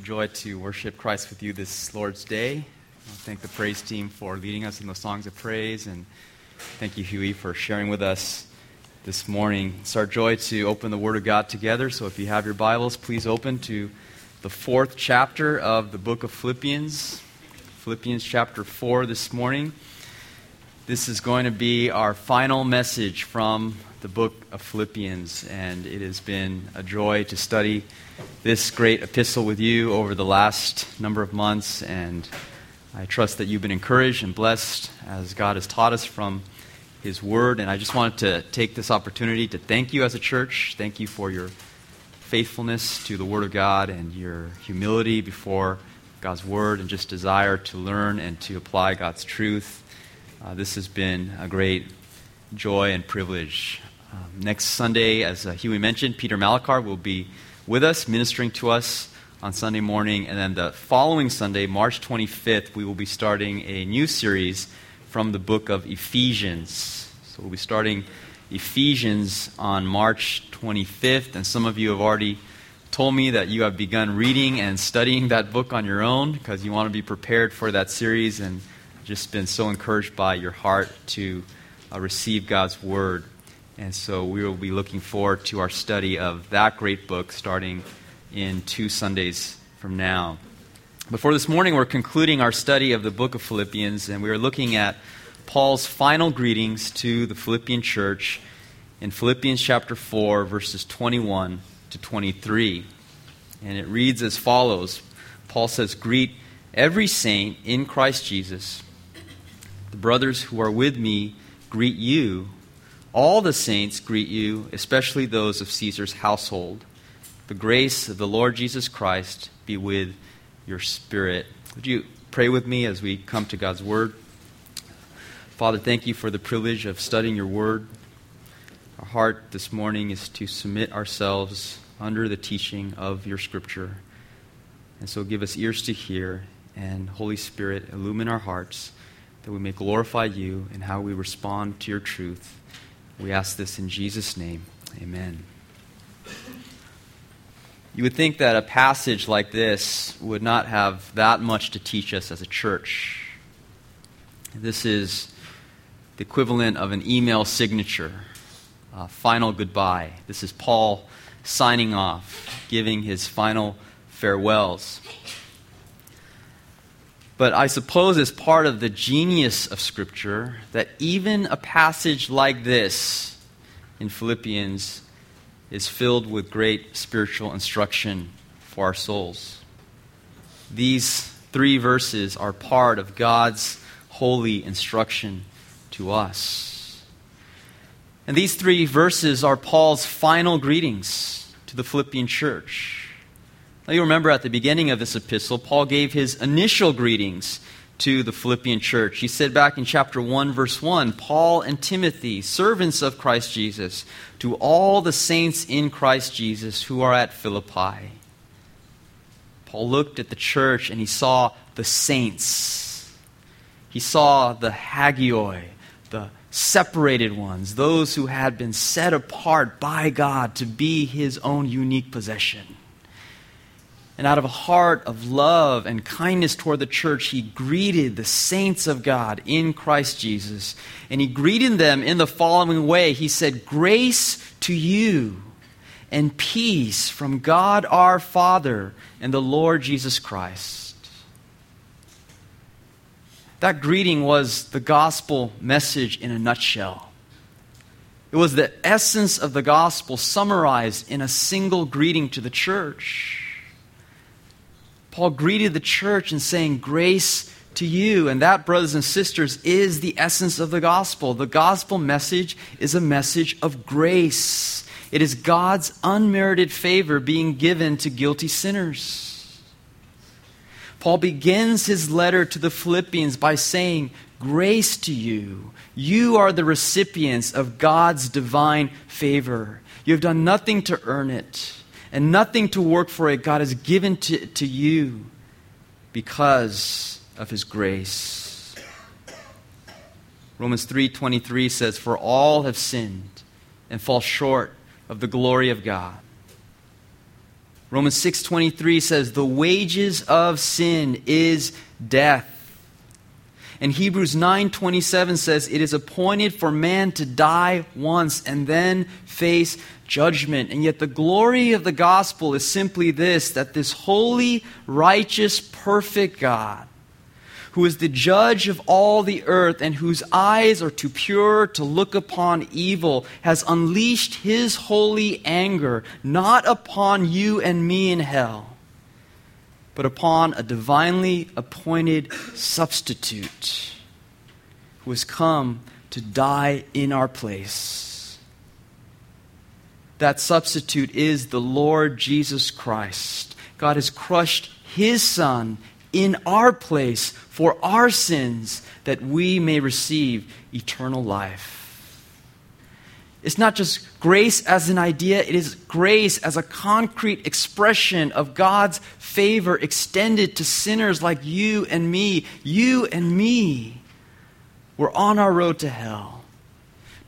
a joy to worship Christ with you this Lord's Day. Thank the praise team for leading us in the songs of praise, and thank you, Huey, for sharing with us this morning. It's our joy to open the Word of God together. So if you have your Bibles, please open to the fourth chapter of the book of Philippians. Philippians chapter 4 this morning. This is going to be our final message from the book of Philippians, and it has been a joy to study this great epistle with you over the last number of months, and I trust that you've been encouraged and blessed as God has taught us from His Word. And I just wanted to take this opportunity to thank you as a church. Thank you for your faithfulness to the Word of God and your humility before God's Word and just desire to learn and to apply God's truth. Uh, this has been a great joy and privilege. Um, next Sunday, as uh, Huey mentioned, Peter Malakar will be with us, ministering to us on Sunday morning. And then the following Sunday, March 25th, we will be starting a new series from the book of Ephesians. So we'll be starting Ephesians on March 25th. And some of you have already told me that you have begun reading and studying that book on your own because you want to be prepared for that series and just been so encouraged by your heart to uh, receive God's word. And so we will be looking forward to our study of that great book starting in two Sundays from now. Before this morning, we're concluding our study of the book of Philippians, and we are looking at Paul's final greetings to the Philippian church in Philippians chapter 4, verses 21 to 23. And it reads as follows Paul says, Greet every saint in Christ Jesus. The brothers who are with me greet you. All the saints greet you, especially those of Caesar's household. The grace of the Lord Jesus Christ be with your spirit. Would you pray with me as we come to God's Word? Father, thank you for the privilege of studying your Word. Our heart this morning is to submit ourselves under the teaching of your Scripture. And so give us ears to hear, and Holy Spirit, illumine our hearts that we may glorify you in how we respond to your truth. We ask this in Jesus' name. Amen. You would think that a passage like this would not have that much to teach us as a church. This is the equivalent of an email signature, a final goodbye. This is Paul signing off, giving his final farewells. But I suppose it's part of the genius of Scripture that even a passage like this in Philippians is filled with great spiritual instruction for our souls. These three verses are part of God's holy instruction to us. And these three verses are Paul's final greetings to the Philippian church. Now, you remember at the beginning of this epistle, Paul gave his initial greetings to the Philippian church. He said back in chapter 1, verse 1 Paul and Timothy, servants of Christ Jesus, to all the saints in Christ Jesus who are at Philippi. Paul looked at the church and he saw the saints. He saw the hagioi, the separated ones, those who had been set apart by God to be his own unique possession. And out of a heart of love and kindness toward the church, he greeted the saints of God in Christ Jesus. And he greeted them in the following way He said, Grace to you and peace from God our Father and the Lord Jesus Christ. That greeting was the gospel message in a nutshell. It was the essence of the gospel summarized in a single greeting to the church. Paul greeted the church and saying, Grace to you. And that, brothers and sisters, is the essence of the gospel. The gospel message is a message of grace, it is God's unmerited favor being given to guilty sinners. Paul begins his letter to the Philippians by saying, Grace to you. You are the recipients of God's divine favor. You have done nothing to earn it and nothing to work for it. God has given to, to you because of his grace. Romans 3:23 says for all have sinned and fall short of the glory of God. Romans 6:23 says the wages of sin is death. And Hebrews 9:27 says it is appointed for man to die once and then face judgment. And yet the glory of the gospel is simply this that this holy, righteous, perfect God who is the judge of all the earth and whose eyes are too pure to look upon evil, has unleashed his holy anger not upon you and me in hell, but upon a divinely appointed substitute who has come to die in our place. That substitute is the Lord Jesus Christ. God has crushed his Son in our place for our sins that we may receive eternal life. It's not just grace as an idea, it is grace as a concrete expression of God's favor extended to sinners like you and me. You and me were on our road to hell,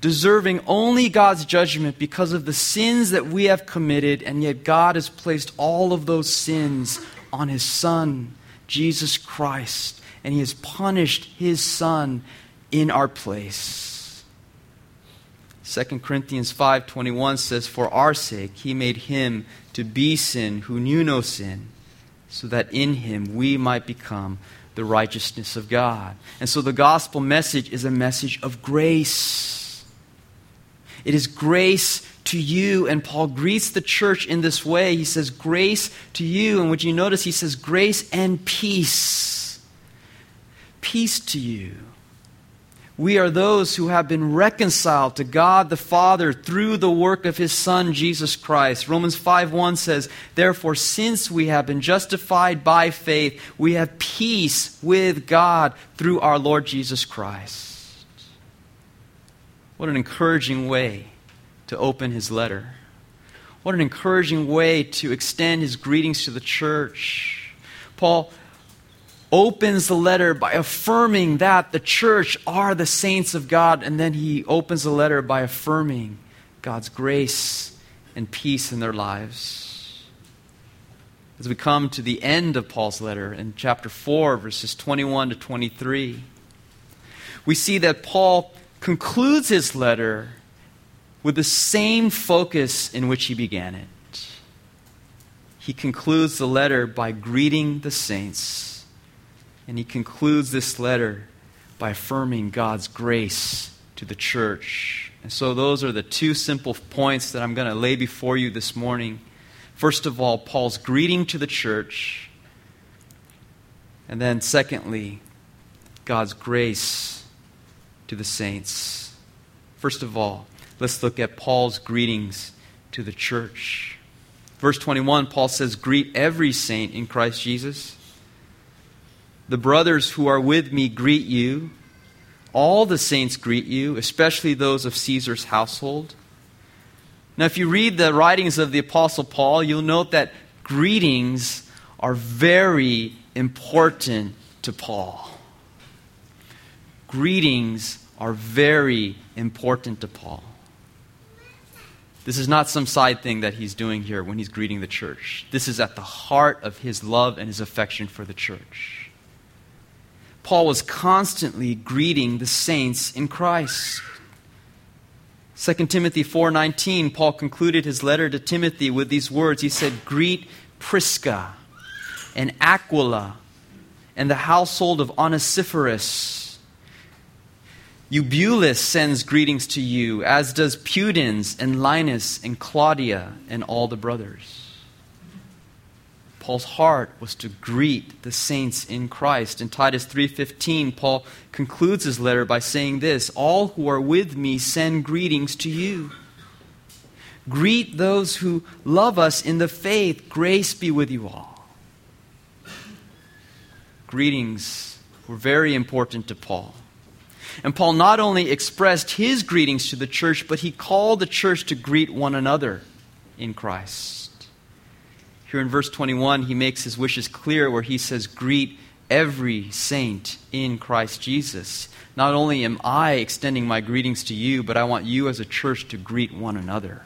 deserving only God's judgment because of the sins that we have committed, and yet God has placed all of those sins on His Son Jesus Christ, and he has punished his son in our place. 2 Corinthians 5:21 says for our sake he made him to be sin who knew no sin so that in him we might become the righteousness of God. And so the gospel message is a message of grace. It is grace to you. And Paul greets the church in this way. He says, Grace to you. And would you notice he says, Grace and peace. Peace to you. We are those who have been reconciled to God the Father through the work of his Son, Jesus Christ. Romans 5 1 says, Therefore, since we have been justified by faith, we have peace with God through our Lord Jesus Christ. What an encouraging way to open his letter. What an encouraging way to extend his greetings to the church. Paul opens the letter by affirming that the church are the saints of God, and then he opens the letter by affirming God's grace and peace in their lives. As we come to the end of Paul's letter in chapter 4, verses 21 to 23, we see that Paul concludes his letter with the same focus in which he began it. He concludes the letter by greeting the saints, and he concludes this letter by affirming God's grace to the church. And so, those are the two simple points that I'm going to lay before you this morning. First of all, Paul's greeting to the church. And then, secondly, God's grace to the saints. First of all, Let's look at Paul's greetings to the church. Verse 21, Paul says, Greet every saint in Christ Jesus. The brothers who are with me greet you. All the saints greet you, especially those of Caesar's household. Now, if you read the writings of the Apostle Paul, you'll note that greetings are very important to Paul. Greetings are very important to Paul. This is not some side thing that he's doing here when he's greeting the church. This is at the heart of his love and his affection for the church. Paul was constantly greeting the saints in Christ. 2 Timothy 4:19 Paul concluded his letter to Timothy with these words. He said, "Greet Prisca and Aquila and the household of Onesiphorus." Eubulus sends greetings to you, as does Pudens and Linus and Claudia and all the brothers. Paul's heart was to greet the saints in Christ. In Titus 3:15, Paul concludes his letter by saying this, "All who are with me send greetings to you." Greet those who love us in the faith. Grace be with you all. Greetings were very important to Paul. And Paul not only expressed his greetings to the church, but he called the church to greet one another in Christ. Here in verse 21, he makes his wishes clear where he says, Greet every saint in Christ Jesus. Not only am I extending my greetings to you, but I want you as a church to greet one another.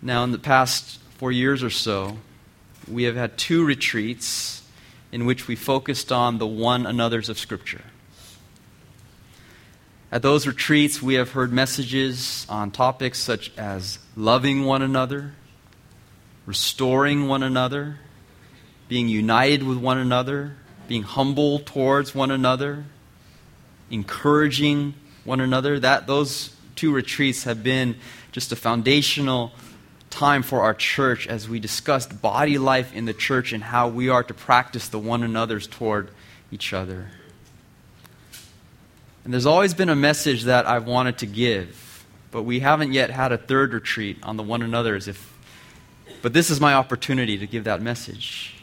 Now, in the past four years or so, we have had two retreats in which we focused on the one another's of Scripture. At those retreats, we have heard messages on topics such as loving one another, restoring one another, being united with one another, being humble towards one another, encouraging one another. That those two retreats have been just a foundational time for our church as we discussed body life in the church and how we are to practice the one another's toward each other. And there's always been a message that I've wanted to give, but we haven't yet had a third retreat on the one another's if but this is my opportunity to give that message.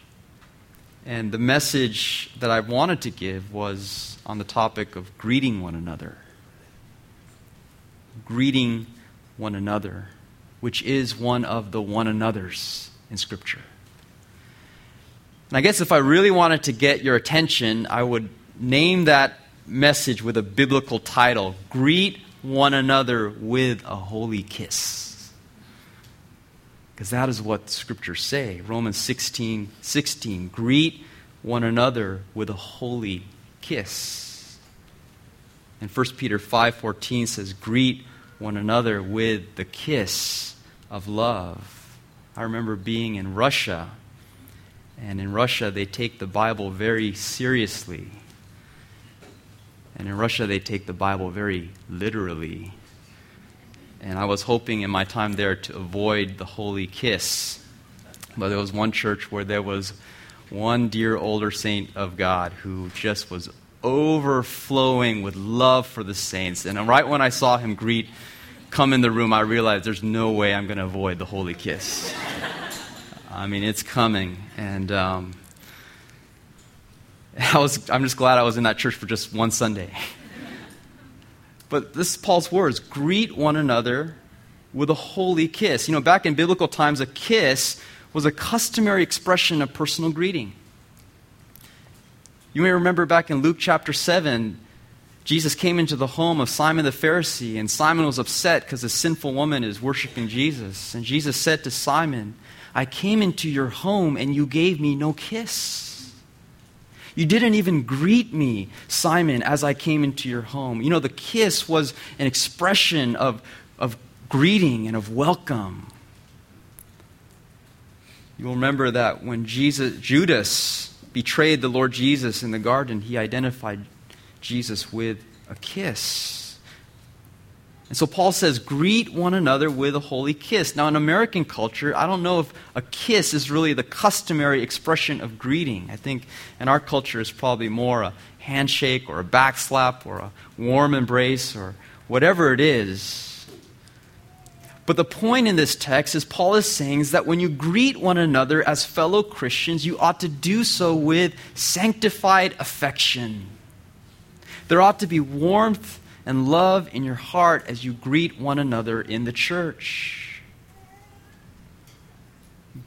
And the message that I wanted to give was on the topic of greeting one another. Greeting one another which is one of the one another's in Scripture. And I guess if I really wanted to get your attention, I would name that message with a biblical title Greet one another with a holy kiss. Because that is what scriptures say. Romans 16 16. Greet one another with a holy kiss. And 1 Peter 5:14 says greet one another with the kiss of love. I remember being in Russia, and in Russia they take the Bible very seriously. And in Russia they take the Bible very literally. And I was hoping in my time there to avoid the holy kiss. But there was one church where there was one dear older saint of God who just was overflowing with love for the saints. And right when I saw him greet come in the room, I realized there's no way I'm going to avoid the holy kiss. I mean, it's coming. And um, I was, I'm just glad I was in that church for just one Sunday. but this is Paul's words greet one another with a holy kiss. You know, back in biblical times, a kiss was a customary expression of personal greeting. You may remember back in Luke chapter 7, Jesus came into the home of Simon the Pharisee, and Simon was upset because a sinful woman is worshiping Jesus. And Jesus said to Simon, I came into your home and you gave me no kiss. You didn't even greet me, Simon, as I came into your home. You know, the kiss was an expression of, of greeting and of welcome. You'll remember that when Jesus, Judas betrayed the Lord Jesus in the garden, he identified Jesus with a kiss. And so Paul says, greet one another with a holy kiss. Now, in American culture, I don't know if a kiss is really the customary expression of greeting. I think in our culture, it's probably more a handshake or a backslap or a warm embrace or whatever it is. But the point in this text is Paul is saying is that when you greet one another as fellow Christians, you ought to do so with sanctified affection. There ought to be warmth and love in your heart as you greet one another in the church.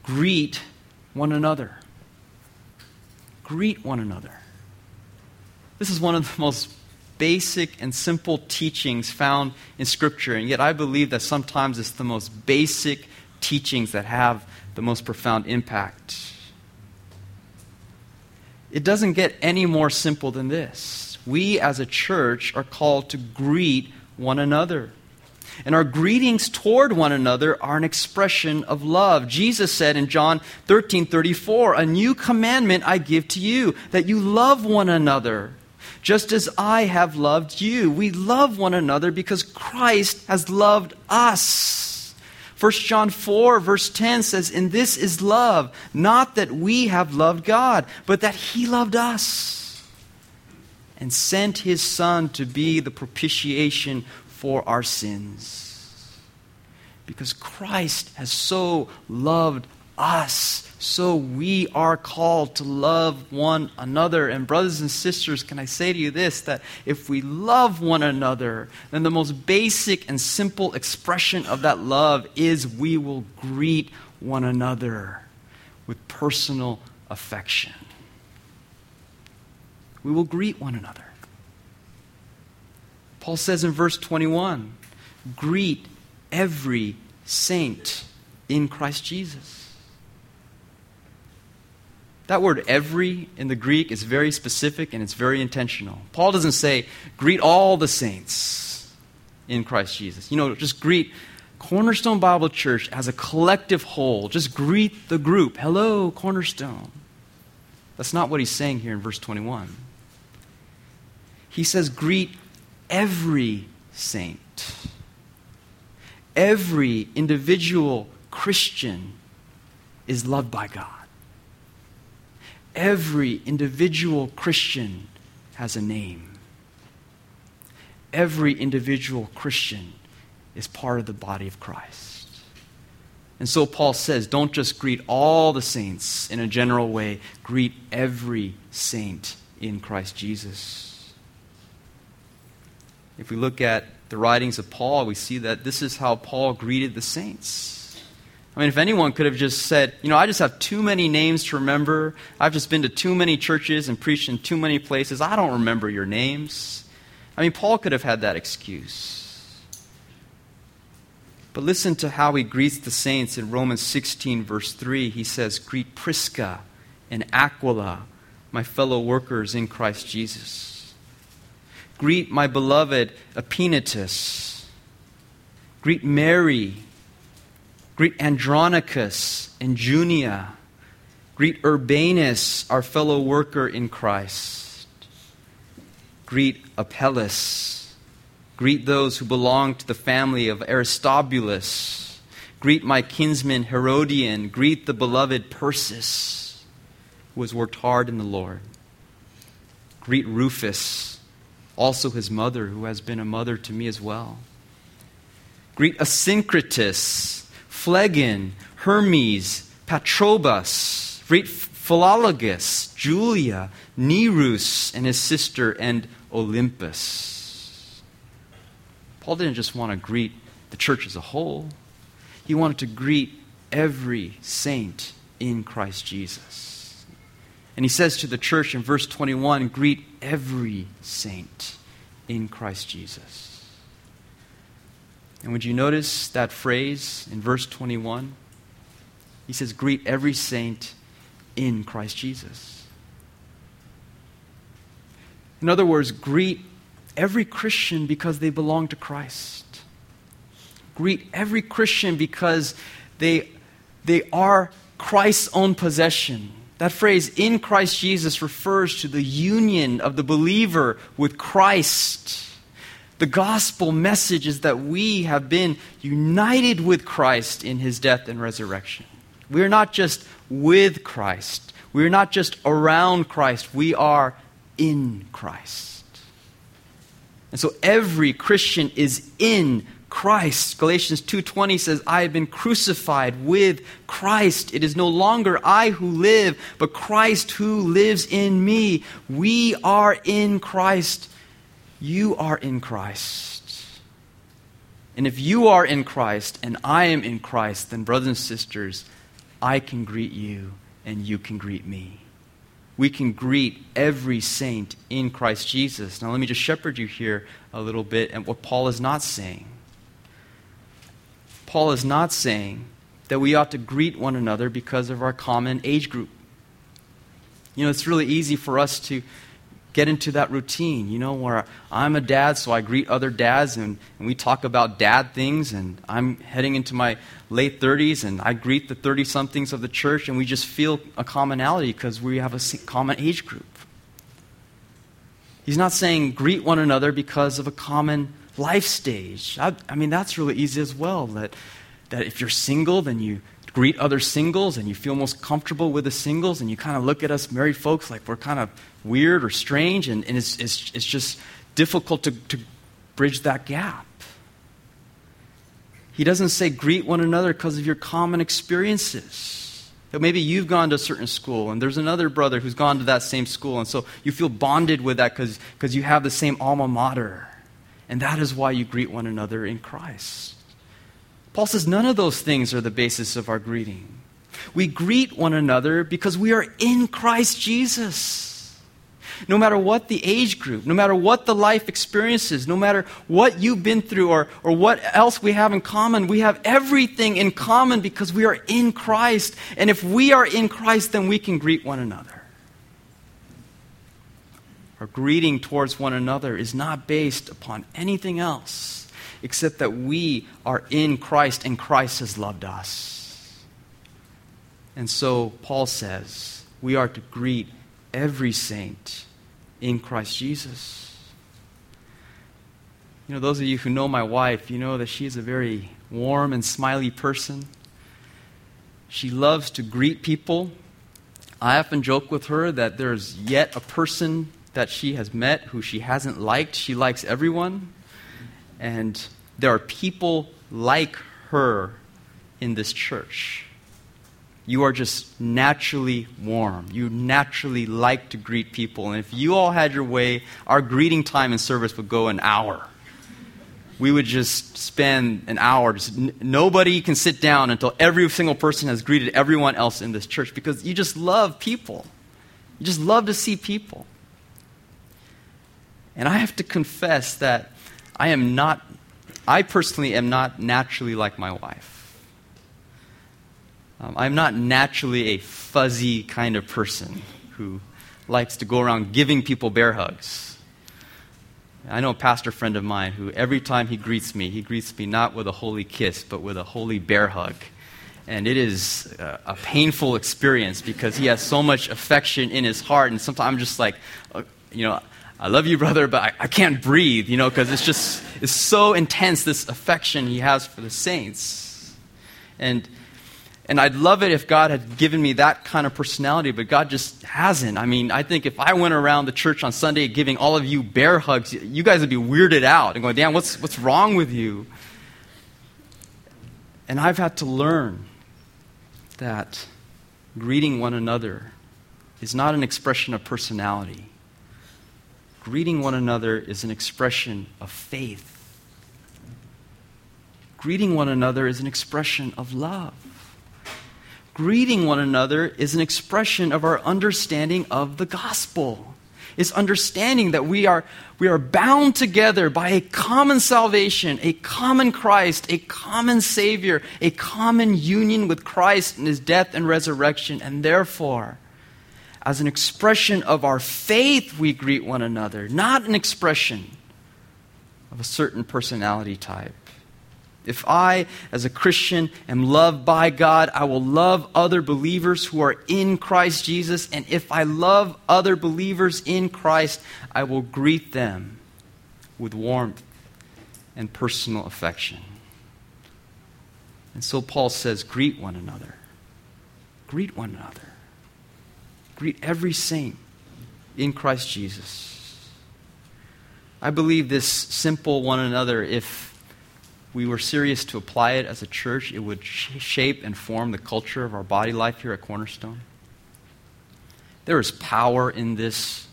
Greet one another. Greet one another. This is one of the most basic and simple teachings found in Scripture, and yet I believe that sometimes it's the most basic teachings that have the most profound impact. It doesn't get any more simple than this we as a church are called to greet one another. And our greetings toward one another are an expression of love. Jesus said in John 13 34, A new commandment I give to you, that you love one another, just as I have loved you. We love one another because Christ has loved us. 1 John 4, verse 10 says, In this is love, not that we have loved God, but that He loved us and sent his Son to be the propitiation for our sins. Because Christ has so loved us, so we are called to love one another. And, brothers and sisters, can I say to you this that if we love one another, then the most basic and simple expression of that love is we will greet one another with personal affection we will greet one another. Paul says in verse 21 greet every saint in Christ Jesus. That word every in the Greek is very specific and it's very intentional. Paul doesn't say, greet all the saints in Christ Jesus. You know, just greet Cornerstone Bible Church as a collective whole. Just greet the group. Hello, Cornerstone. That's not what he's saying here in verse 21. He says, greet every saint. Every individual Christian is loved by God. Every individual Christian has a name. Every individual Christian is part of the body of Christ. And so Paul says, don't just greet all the saints in a general way, greet every saint in Christ Jesus. If we look at the writings of Paul, we see that this is how Paul greeted the saints. I mean, if anyone could have just said, you know, I just have too many names to remember. I've just been to too many churches and preached in too many places. I don't remember your names. I mean, Paul could have had that excuse. But listen to how he greets the saints in Romans 16, verse 3. He says, Greet Prisca and Aquila, my fellow workers in Christ Jesus. Greet my beloved Epaenetus. Greet Mary Greet Andronicus and Junia. Greet Urbanus, our fellow worker in Christ. Greet Apelles. Greet those who belong to the family of Aristobulus. Greet my kinsman Herodion. Greet the beloved Persis, who has worked hard in the Lord. Greet Rufus, also his mother, who has been a mother to me as well. Greet Asyncritus Phlegon, Hermes, Patrobas, greet Philologus, Julia, Nereus and his sister, and Olympas. Paul didn't just want to greet the church as a whole, he wanted to greet every saint in Christ Jesus. And he says to the church in verse 21 greet every saint in Christ Jesus. And would you notice that phrase in verse 21? He says, Greet every saint in Christ Jesus. In other words, greet every Christian because they belong to Christ. Greet every Christian because they, they are Christ's own possession. That phrase, in Christ Jesus, refers to the union of the believer with Christ. The gospel message is that we have been united with Christ in his death and resurrection. We are not just with Christ, we are not just around Christ, we are in Christ. And so every Christian is in Christ. Galatians 2:20 says, "I have been crucified with Christ. It is no longer I who live, but Christ who lives in me. We are in Christ you are in Christ. And if you are in Christ and I am in Christ, then, brothers and sisters, I can greet you and you can greet me. We can greet every saint in Christ Jesus. Now, let me just shepherd you here a little bit and what Paul is not saying. Paul is not saying that we ought to greet one another because of our common age group. You know, it's really easy for us to get into that routine, you know, where I'm a dad, so I greet other dads and, and we talk about dad things, and I'm heading into my late 30s and I greet the 30 somethings of the church, and we just feel a commonality because we have a common age group. He's not saying greet one another because of a common life stage. I, I mean, that's really easy as well. That, that if you're single, then you greet other singles and you feel most comfortable with the singles and you kind of look at us married folks like we're kind of weird or strange and, and it's, it's, it's just difficult to, to bridge that gap. He doesn't say greet one another because of your common experiences. That maybe you've gone to a certain school and there's another brother who's gone to that same school, and so you feel bonded with that because you have the same alma mater. And that is why you greet one another in Christ. Paul says none of those things are the basis of our greeting. We greet one another because we are in Christ Jesus. no matter what the age group, no matter what the life experiences, no matter what you've been through or, or what else we have in common. We have everything in common because we are in Christ. And if we are in Christ, then we can greet one another. Our greeting towards one another is not based upon anything else except that we are in Christ and Christ has loved us. And so Paul says we are to greet every saint in Christ Jesus. You know, those of you who know my wife, you know that she is a very warm and smiley person. She loves to greet people. I often joke with her that there's yet a person that she has met who she hasn't liked. She likes everyone. And there are people like her in this church. You are just naturally warm. You naturally like to greet people. And if you all had your way, our greeting time in service would go an hour. We would just spend an hour. Just, n- nobody can sit down until every single person has greeted everyone else in this church because you just love people. You just love to see people. And I have to confess that I am not, I personally am not naturally like my wife. Um, I'm not naturally a fuzzy kind of person who likes to go around giving people bear hugs. I know a pastor friend of mine who every time he greets me, he greets me not with a holy kiss, but with a holy bear hug. And it is a, a painful experience because he has so much affection in his heart. And sometimes I'm just like, uh, you know, I love you, brother, but I, I can't breathe, you know, because it's just, it's so intense, this affection he has for the saints. And, and I'd love it if God had given me that kind of personality, but God just hasn't. I mean, I think if I went around the church on Sunday giving all of you bear hugs, you guys would be weirded out and going, Dan, what's, what's wrong with you? And I've had to learn that greeting one another is not an expression of personality Greeting one another is an expression of faith. Greeting one another is an expression of love. Greeting one another is an expression of our understanding of the gospel. It's understanding that we are, we are bound together by a common salvation, a common Christ, a common Savior, a common union with Christ in His death and resurrection, and therefore, as an expression of our faith, we greet one another, not an expression of a certain personality type. If I, as a Christian, am loved by God, I will love other believers who are in Christ Jesus. And if I love other believers in Christ, I will greet them with warmth and personal affection. And so Paul says, greet one another. Greet one another. Greet every saint in Christ Jesus. I believe this simple one another, if we were serious to apply it as a church, it would shape and form the culture of our body life here at Cornerstone. There is power in this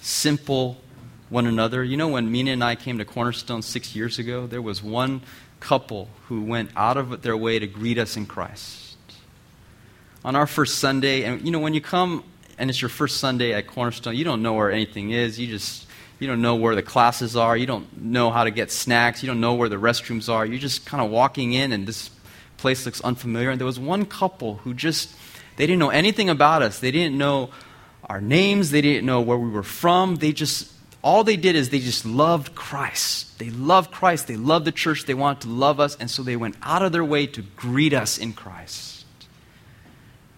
simple one another. You know, when Mina and I came to Cornerstone six years ago, there was one couple who went out of their way to greet us in Christ. On our first Sunday, and you know, when you come and it's your first Sunday at Cornerstone, you don't know where anything is. You just you don't know where the classes are. You don't know how to get snacks. You don't know where the restrooms are. You're just kind of walking in, and this place looks unfamiliar. And there was one couple who just they didn't know anything about us. They didn't know our names. They didn't know where we were from. They just all they did is they just loved Christ. They loved Christ. They loved the church. They wanted to love us, and so they went out of their way to greet us in Christ.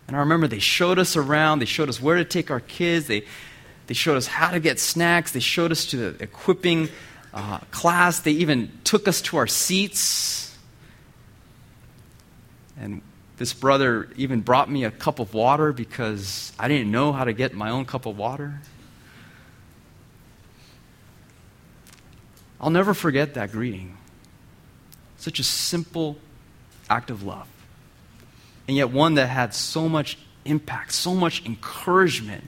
And I remember they showed us around, they showed us where to take our kids, they, they showed us how to get snacks, they showed us to the equipping uh, class, they even took us to our seats. And this brother even brought me a cup of water because I didn't know how to get my own cup of water. I'll never forget that greeting. Such a simple act of love and yet one that had so much impact, so much encouragement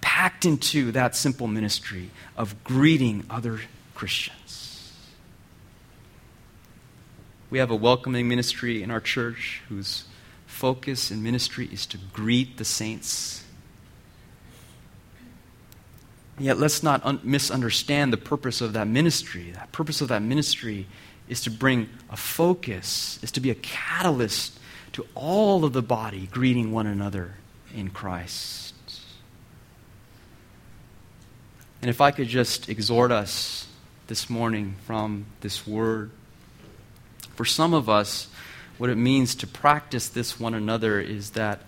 packed into that simple ministry of greeting other Christians. We have a welcoming ministry in our church whose focus in ministry is to greet the saints. Yet let's not un- misunderstand the purpose of that ministry. The purpose of that ministry is to bring a focus, is to be a catalyst to all of the body greeting one another in Christ. And if I could just exhort us this morning from this word, for some of us, what it means to practice this one another is that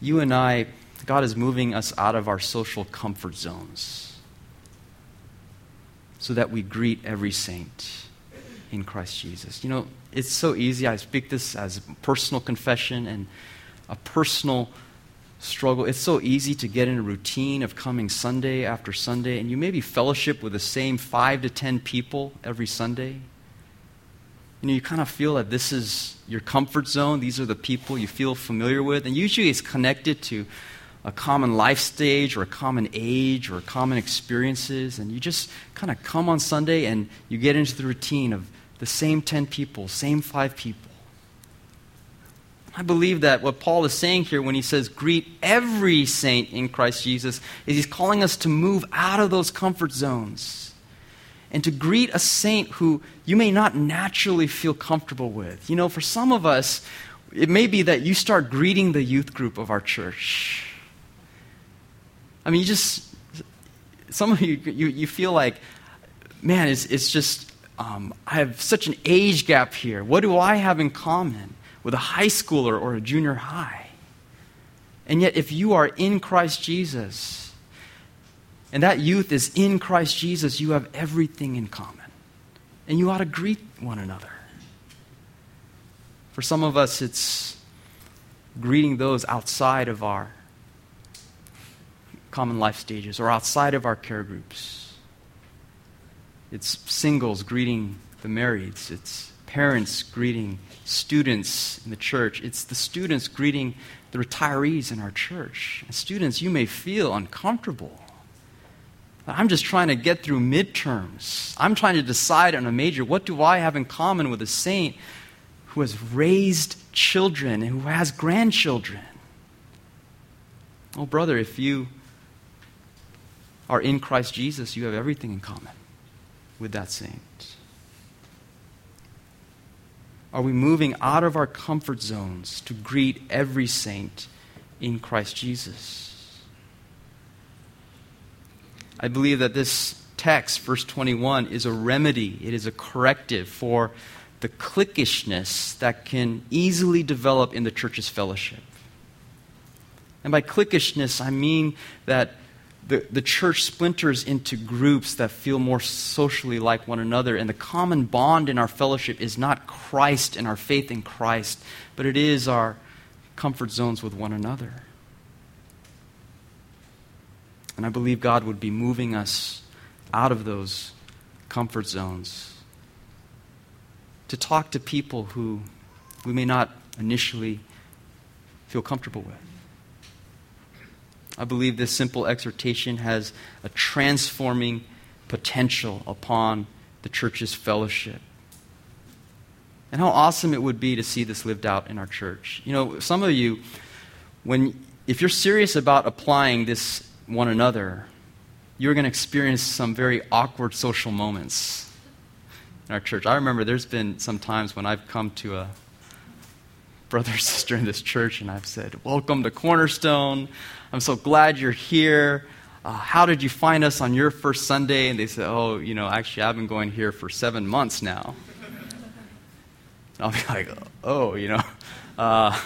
you and I, God is moving us out of our social comfort zones so that we greet every saint in Christ Jesus. You know, it's so easy. I speak this as a personal confession and a personal struggle. It's so easy to get in a routine of coming Sunday after Sunday, and you maybe fellowship with the same five to ten people every Sunday. You know, you kind of feel that this is your comfort zone. These are the people you feel familiar with, and usually it's connected to a common life stage or a common age or common experiences, and you just kind of come on Sunday and you get into the routine of the same 10 people, same five people. I believe that what Paul is saying here when he says greet every saint in Christ Jesus is he's calling us to move out of those comfort zones and to greet a saint who you may not naturally feel comfortable with. You know, for some of us, it may be that you start greeting the youth group of our church. I mean, you just, some of you, you, you feel like, man, it's, it's just um, I have such an age gap here. What do I have in common with a high schooler or a junior high? And yet, if you are in Christ Jesus, and that youth is in Christ Jesus, you have everything in common. And you ought to greet one another. For some of us, it's greeting those outside of our common life stages or outside of our care groups. It's singles greeting the marrieds. It's parents greeting students in the church. It's the students greeting the retirees in our church. And students, you may feel uncomfortable. I'm just trying to get through midterms. I'm trying to decide on a major. What do I have in common with a saint who has raised children and who has grandchildren? Oh, brother, if you are in Christ Jesus, you have everything in common with that saint? Are we moving out of our comfort zones to greet every saint in Christ Jesus? I believe that this text, verse 21, is a remedy, it is a corrective for the cliquishness that can easily develop in the church's fellowship. And by cliquishness, I mean that the, the church splinters into groups that feel more socially like one another. And the common bond in our fellowship is not Christ and our faith in Christ, but it is our comfort zones with one another. And I believe God would be moving us out of those comfort zones to talk to people who we may not initially feel comfortable with. I believe this simple exhortation has a transforming potential upon the church's fellowship. And how awesome it would be to see this lived out in our church. You know, some of you, when, if you're serious about applying this one another, you're going to experience some very awkward social moments in our church. I remember there's been some times when I've come to a brother or sister in this church and I've said, Welcome to Cornerstone. I'm so glad you're here. Uh, how did you find us on your first Sunday? And they said, Oh, you know, actually, I've been going here for seven months now. And I'll be like, Oh, you know, uh,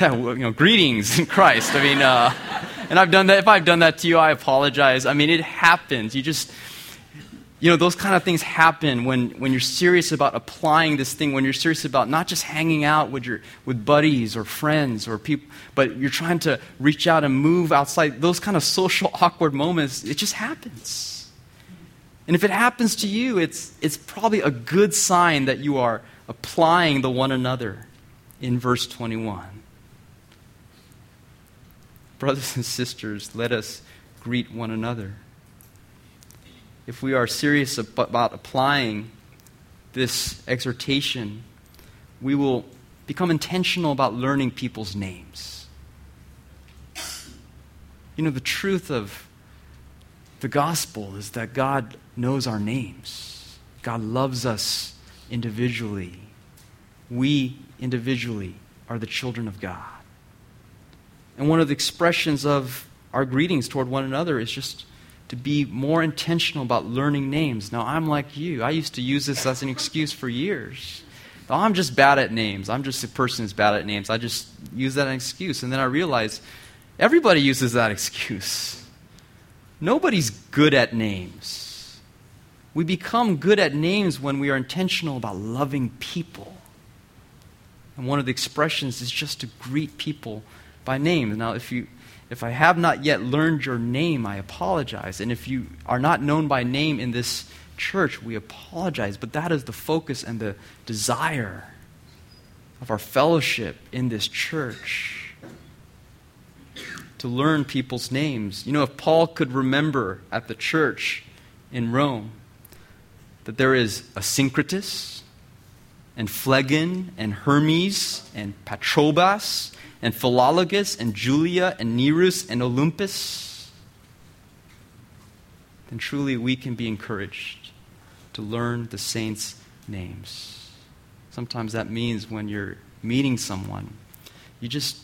yeah, well, you know, greetings in Christ. I mean, uh, and I've done that. If I've done that to you, I apologize. I mean, it happens. You just, you know, those kind of things happen when, when you're serious about applying this thing, when you're serious about not just hanging out with, your, with buddies or friends or people, but you're trying to reach out and move outside. Those kind of social awkward moments, it just happens. And if it happens to you, it's, it's probably a good sign that you are applying the one another in verse 21. Brothers and sisters, let us greet one another if we are serious about applying this exhortation, we will become intentional about learning people's names. You know, the truth of the gospel is that God knows our names. God loves us individually. We individually are the children of God. And one of the expressions of our greetings toward one another is just to be more intentional about learning names. Now, I'm like you. I used to use this as an excuse for years. Oh, I'm just bad at names. I'm just a person who's bad at names. I just use that as an excuse. And then I realized everybody uses that excuse. Nobody's good at names. We become good at names when we are intentional about loving people. And one of the expressions is just to greet people by name. Now, if you if I have not yet learned your name, I apologize. And if you are not known by name in this church, we apologize. But that is the focus and the desire of our fellowship in this church to learn people's names. You know, if Paul could remember at the church in Rome that there is Asyncritus and Phlegon and Hermes and Patrobas and Philologus and Julia and Nereus and Olympas, then truly we can be encouraged to learn the saints' names. Sometimes that means when you're meeting someone, you just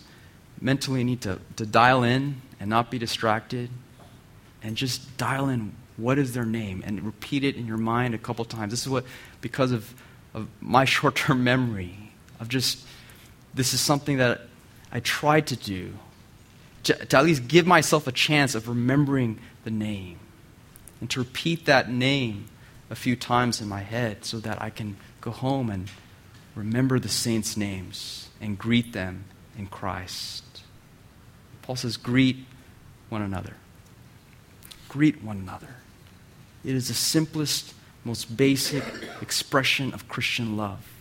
mentally need to, to dial in and not be distracted and just dial in what is their name and repeat it in your mind a couple times. This is what, because of, of my short term memory, of just, this is something that I tried to do to, to at least give myself a chance of remembering the name and to repeat that name a few times in my head so that I can go home and remember the saints' names and greet them in Christ. Paul says, greet one another. Greet one another. It is the simplest, most basic expression of Christian love.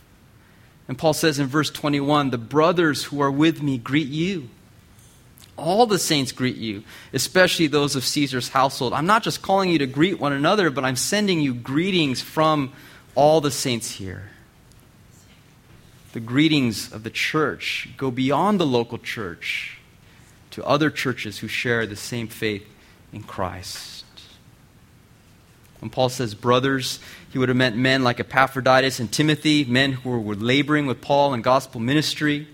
And Paul says in verse 21 The brothers who are with me greet you. All the saints greet you, especially those of Caesar's household. I'm not just calling you to greet one another, but I'm sending you greetings from all the saints here. The greetings of the church go beyond the local church to other churches who share the same faith in Christ. When Paul says brothers, he would have meant men like Epaphroditus and Timothy, men who were laboring with Paul in gospel ministry.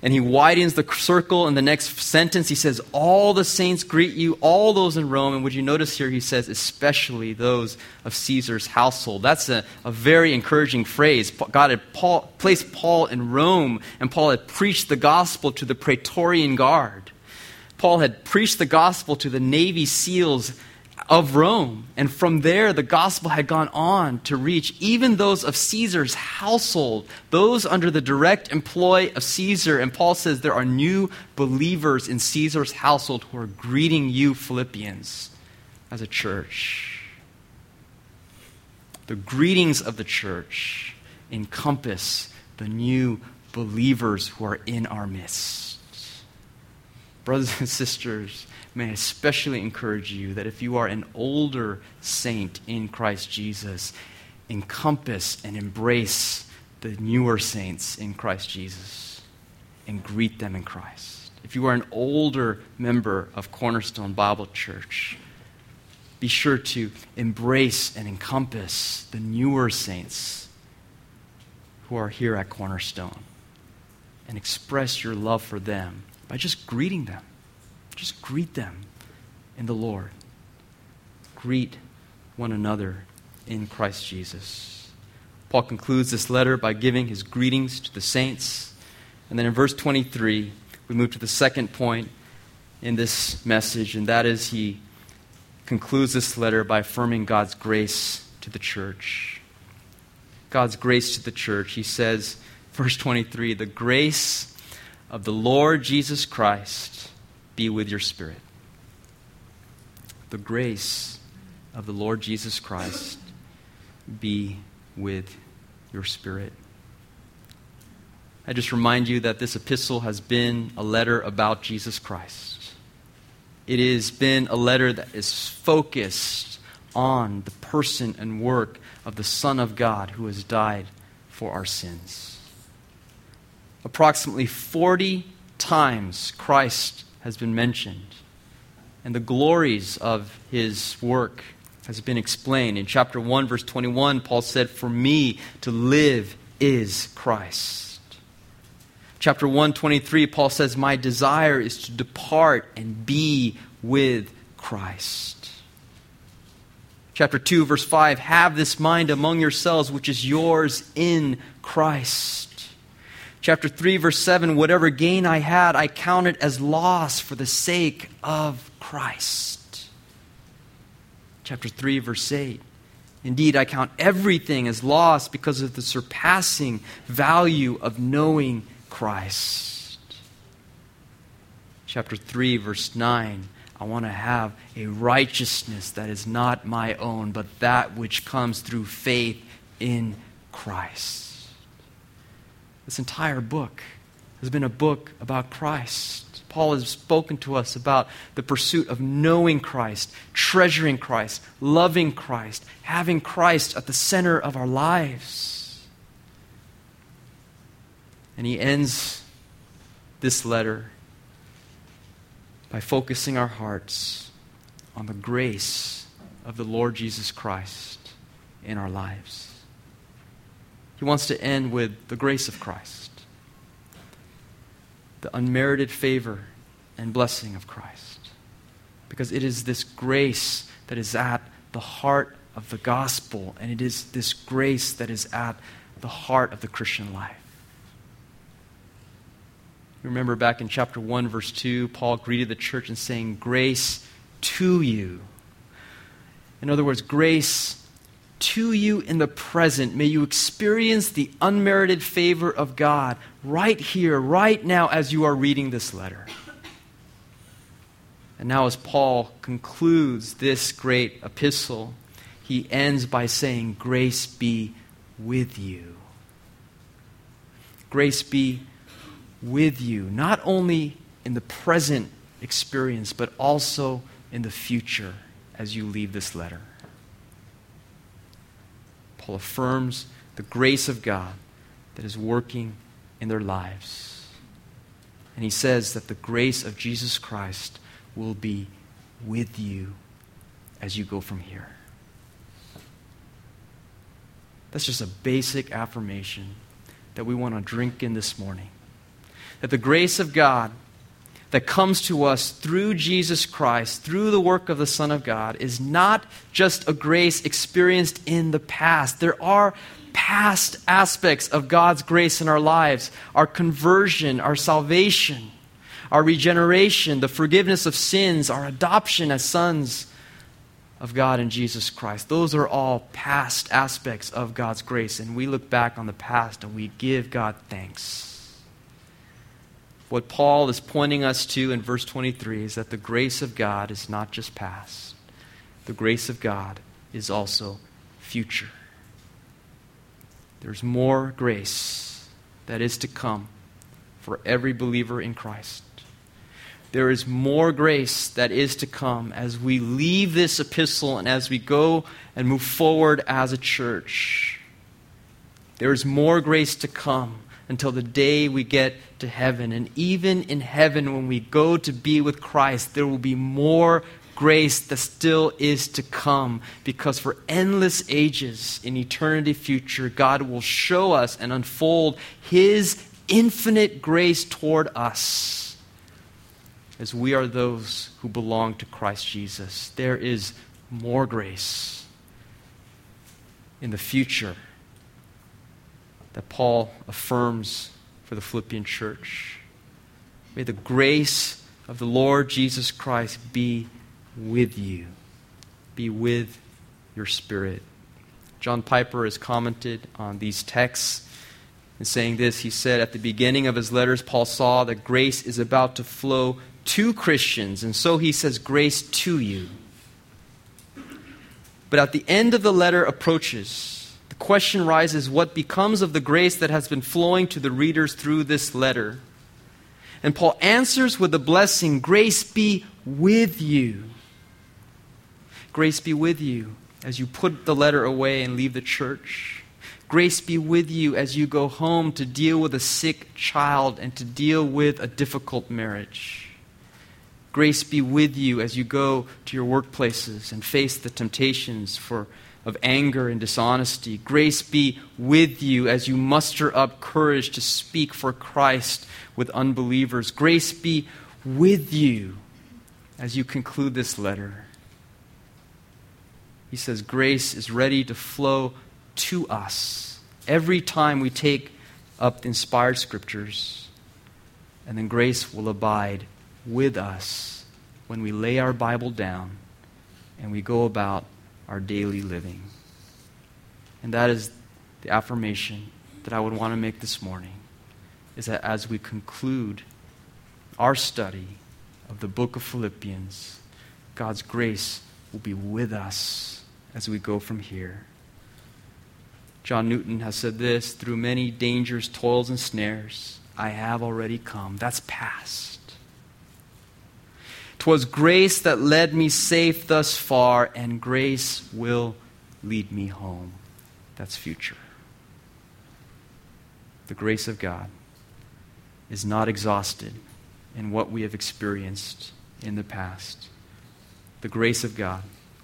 And he widens the circle in the next sentence. He says, All the saints greet you, all those in Rome. And would you notice here he says, especially those of Caesar's household. That's a, a very encouraging phrase. God had Paul, placed Paul in Rome, and Paul had preached the gospel to the Praetorian Guard. Paul had preached the gospel to the Navy SEALs of Rome. And from there, the gospel had gone on to reach even those of Caesar's household, those under the direct employ of Caesar. And Paul says there are new believers in Caesar's household who are greeting you, Philippians, as a church. The greetings of the church encompass the new believers who are in our midst. Brothers and sisters, may I especially encourage you that if you are an older saint in Christ Jesus, encompass and embrace the newer saints in Christ Jesus and greet them in Christ. If you are an older member of Cornerstone Bible Church, be sure to embrace and encompass the newer saints who are here at Cornerstone and express your love for them by just greeting them. Just greet them in the Lord. Greet one another in Christ Jesus. Paul concludes this letter by giving his greetings to the saints. And then in verse 23, we move to the second point in this message, and that is he concludes this letter by affirming God's grace to the church. God's grace to the church. He says, verse 23, the grace of the Lord Jesus Christ be with your spirit. The grace of the Lord Jesus Christ be with your spirit. I just remind you that this epistle has been a letter about Jesus Christ. It has been a letter that is focused on the person and work of the Son of God who has died for our sins. Approximately 40 times Christ has been mentioned and the glories of his work has been explained. In chapter 1, verse 21, Paul said, For me to live is Christ. Chapter 123, Paul says, My desire is to depart and be with Christ. Chapter 2, verse 5, Have this mind among yourselves, which is yours in Christ. Chapter 3, verse 7, Whatever gain I had, I counted as loss for the sake of Christ chapter 3, verse 8. Indeed, I count everything as loss because of the surpassing value of knowing Christ. Chapter 3, verse 9. I want to have a righteousness that is not my own, but that which comes through faith in Christ. This entire book has been a book about Christ. Paul has spoken to us about the pursuit of knowing Christ, treasuring Christ, loving Christ, having Christ at the center of our lives. And he ends this letter by focusing our hearts on the grace of the Lord Jesus Christ in our lives. He wants to end with the grace of Christ the unmerited favor and blessing of Christ. Because it is this grace that is at the heart of the gospel, and it is this grace that is at the heart of the Christian life. remember back in chapter 1, verse 2, Paul greeted the church in saying, Grace to you. In other words, grace to you in the present. May you experience the unmerited favor of God right here, right now, as you are reading this letter. And now, as Paul concludes this great epistle, he ends by saying, Grace be with you. Grace be with you, not only in the present experience, but also in the future as you leave this letter. Paul affirms the grace of God that is working in their lives. And he says that the grace of Jesus Christ will be with you as you go from here. That's just a basic affirmation that we want to drink in this morning. That the grace of God that comes to us through Jesus Christ, through the work of the Son of God, is not just a grace experienced in the past. There are past aspects of God's grace in our lives our conversion, our salvation, our regeneration, the forgiveness of sins, our adoption as sons of God in Jesus Christ. Those are all past aspects of God's grace, and we look back on the past and we give God thanks. What Paul is pointing us to in verse 23 is that the grace of God is not just past, the grace of God is also future. There's more grace that is to come for every believer in Christ. There is more grace that is to come as we leave this epistle and as we go and move forward as a church. There is more grace to come until the day we get to heaven. And even in heaven, when we go to be with Christ, there will be more grace that still is to come because for endless ages in eternity future, God will show us and unfold His infinite grace toward us as we are those who belong to Christ Jesus. There is more grace in the future that Paul affirms for the Philippian church. May the grace of the Lord Jesus Christ be with you, be with your spirit. John Piper has commented on these texts in saying this. He said, At the beginning of his letters, Paul saw that grace is about to flow to Christians, and so he says, Grace to you. But at the end of the letter approaches, question rises what becomes of the grace that has been flowing to the readers through this letter? And Paul answers with the blessing Grace be with you. Grace be with you as you put the letter away and leave the church. Grace be with you as you go home to deal with a sick child and to deal with a difficult marriage. Grace be with you as you go to your workplaces and face the temptations for, of anger and dishonesty. Grace be with you as you muster up courage to speak for Christ with unbelievers. Grace be with you as you conclude this letter. He says, Grace is ready to flow to us every time we take up the inspired scriptures. And then grace will abide with us when we lay our Bible down and we go about our daily living. And that is the affirmation that I would want to make this morning is that as we conclude our study of the book of Philippians, God's grace will be with us as we go from here. John Newton has said this through many dangers, toils, and snares, I have already come. That's past. 'Twas grace that led me safe thus far, and grace will lead me home. That's future. The grace of God is not exhausted in what we have experienced in the past. The grace of God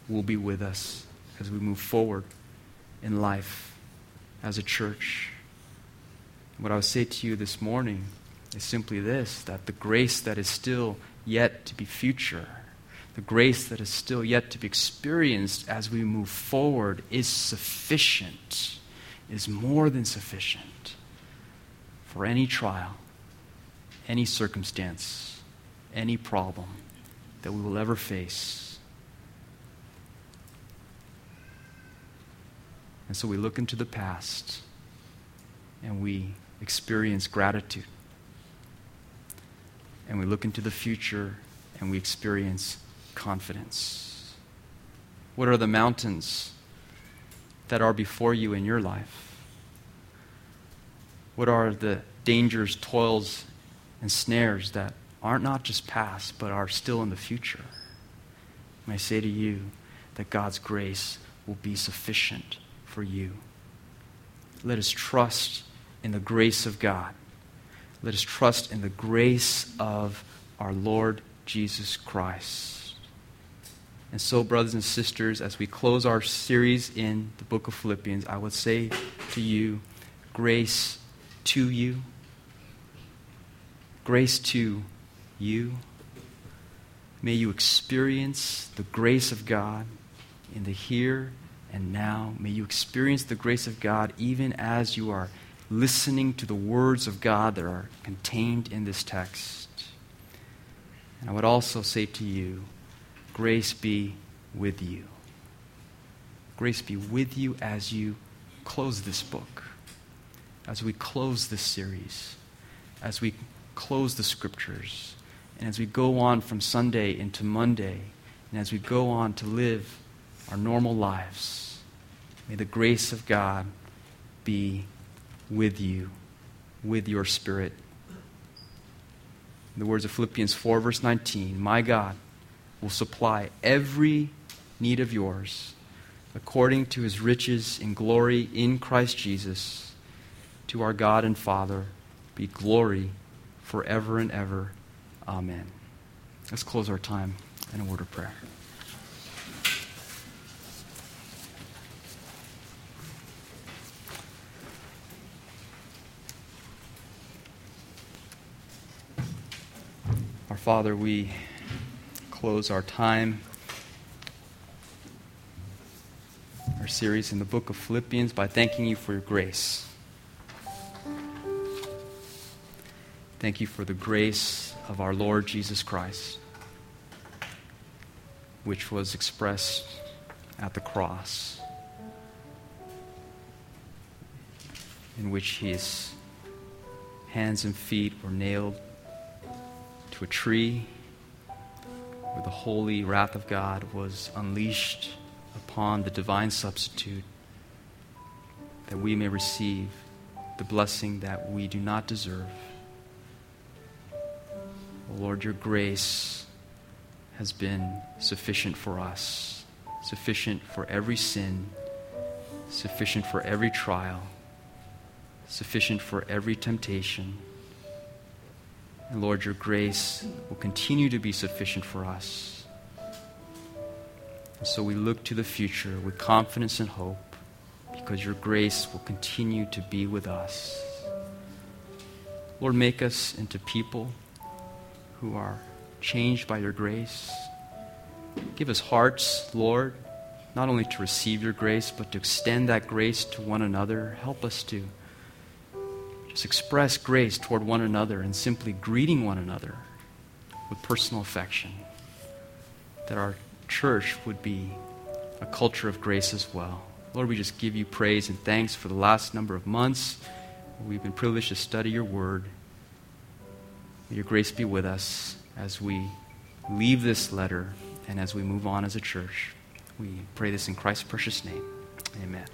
will be with us as we move forward in life as a church. What I would say to you this morning is simply this that the grace that is still yet to be future, the grace that is still yet to be experienced as we move forward is sufficient, is more than sufficient for any trial, any circumstance, any problem that we will ever face. And so we look into the past and we experience gratitude and we look into the future and we experience confidence. What are the mountains that are before you in your life? What are the dangers, toils, and snares that are not not just past, but are still in the future? And I say to you that God's grace will be sufficient for you. Let us trust in the grace of God let us trust in the grace of our Lord Jesus Christ. And so, brothers and sisters, as we close our series in the book of Philippians, I would say to you, grace to you. Grace to you. May you experience the grace of God in the here and now. May you experience the grace of God even as you are listening to the words of God that are contained in this text. And I would also say to you, grace be with you. Grace be with you as you close this book, as we close this series, as we close the scriptures, and as we go on from Sunday into Monday, and as we go on to live our normal lives. May the grace of God be with you, with your spirit. In the words of Philippians 4, verse 19 My God will supply every need of yours according to his riches in glory in Christ Jesus. To our God and Father be glory forever and ever. Amen. Let's close our time in a word of prayer. Father, we close our time, our series in the book of Philippians, by thanking you for your grace. Thank you for the grace of our Lord Jesus Christ, which was expressed at the cross, in which his hands and feet were nailed to a tree where the holy wrath of God was unleashed upon the divine substitute that we may receive the blessing that we do not deserve. Lord, your grace has been sufficient for us, sufficient for every sin, sufficient for every trial, sufficient for every temptation. And Lord, your grace will continue to be sufficient for us. And so we look to the future with confidence and hope because your grace will continue to be with us. Lord, make us into people who are changed by your grace. Give us hearts, Lord, not only to receive your grace, but to extend that grace to one another. Help us to just express grace toward one another and simply greeting one another with personal affection. That our church would be a culture of grace as well. Lord, we just give you praise and thanks for the last number of months. We've been privileged to study your word. May your grace be with us as we leave this letter and as we move on as a church. We pray this in Christ's precious name. Amen.